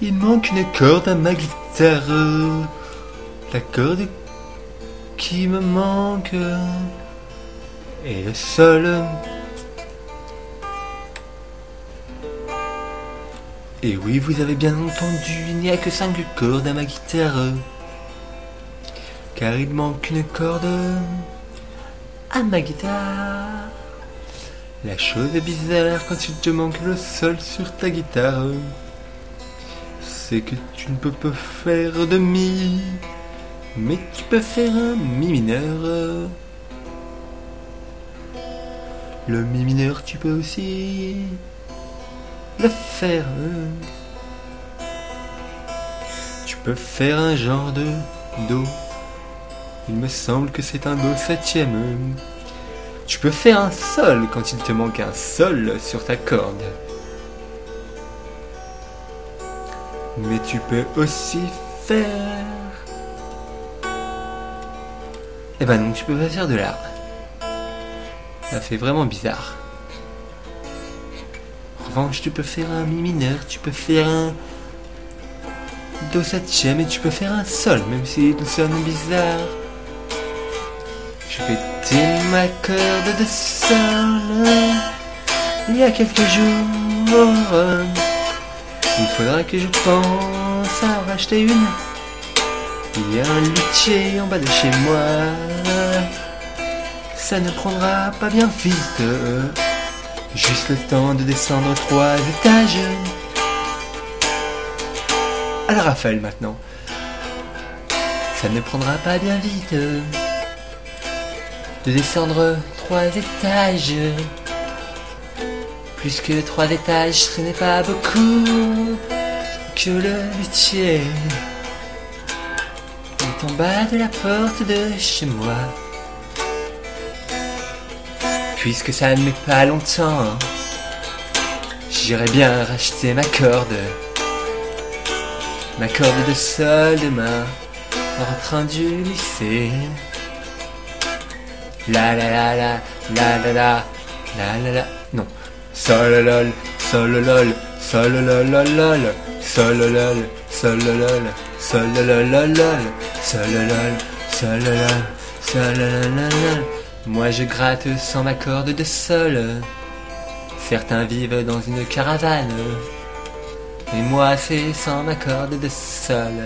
Il manque une corde à ma guitare. La corde qui me manque est le sol. Et oui, vous avez bien entendu, il n'y a que cinq cordes à ma guitare. Car il manque une corde à ma guitare. La chose est bizarre quand il te manque le sol sur ta guitare. C'est que tu ne peux pas faire de mi, mais tu peux faire un mi mineur. Le mi mineur, tu peux aussi le faire. Tu peux faire un genre de do. Il me semble que c'est un do septième. Tu peux faire un sol quand il te manque un sol sur ta corde. Mais tu peux aussi faire... Eh ben non, tu peux pas faire de l'art. Ça fait vraiment bizarre. En revanche, tu peux faire un mi mineur, tu peux faire un do septième et tu peux faire un sol, même si il sonne bizarre. Je péter ma corde de sol il y a quelques jours. Il faudra que je pense à en racheter une. Il y a un luthier en bas de chez moi. Ça ne prendra pas bien vite. Juste le temps de descendre trois étages. Alors Raphaël maintenant. Ça ne prendra pas bien vite. De descendre trois étages. Plus que trois étages, ce n'est pas beaucoup que le luthier est en de la porte de chez moi. Puisque ça ne met pas longtemps, j'irai bien racheter ma corde. Ma corde de sol demain, en rentrant du lycée. La la la la, la la la, la la la, non. Sol lol, sol lol, sol lol lol lol, sol lol, sol lol, sol lol lol lol, sol lol, sol lol, sol lol lol. Moi je gratte sans ma corde de sol. Certains vivent dans une caravane. Et moi c'est sans ma corde de sol.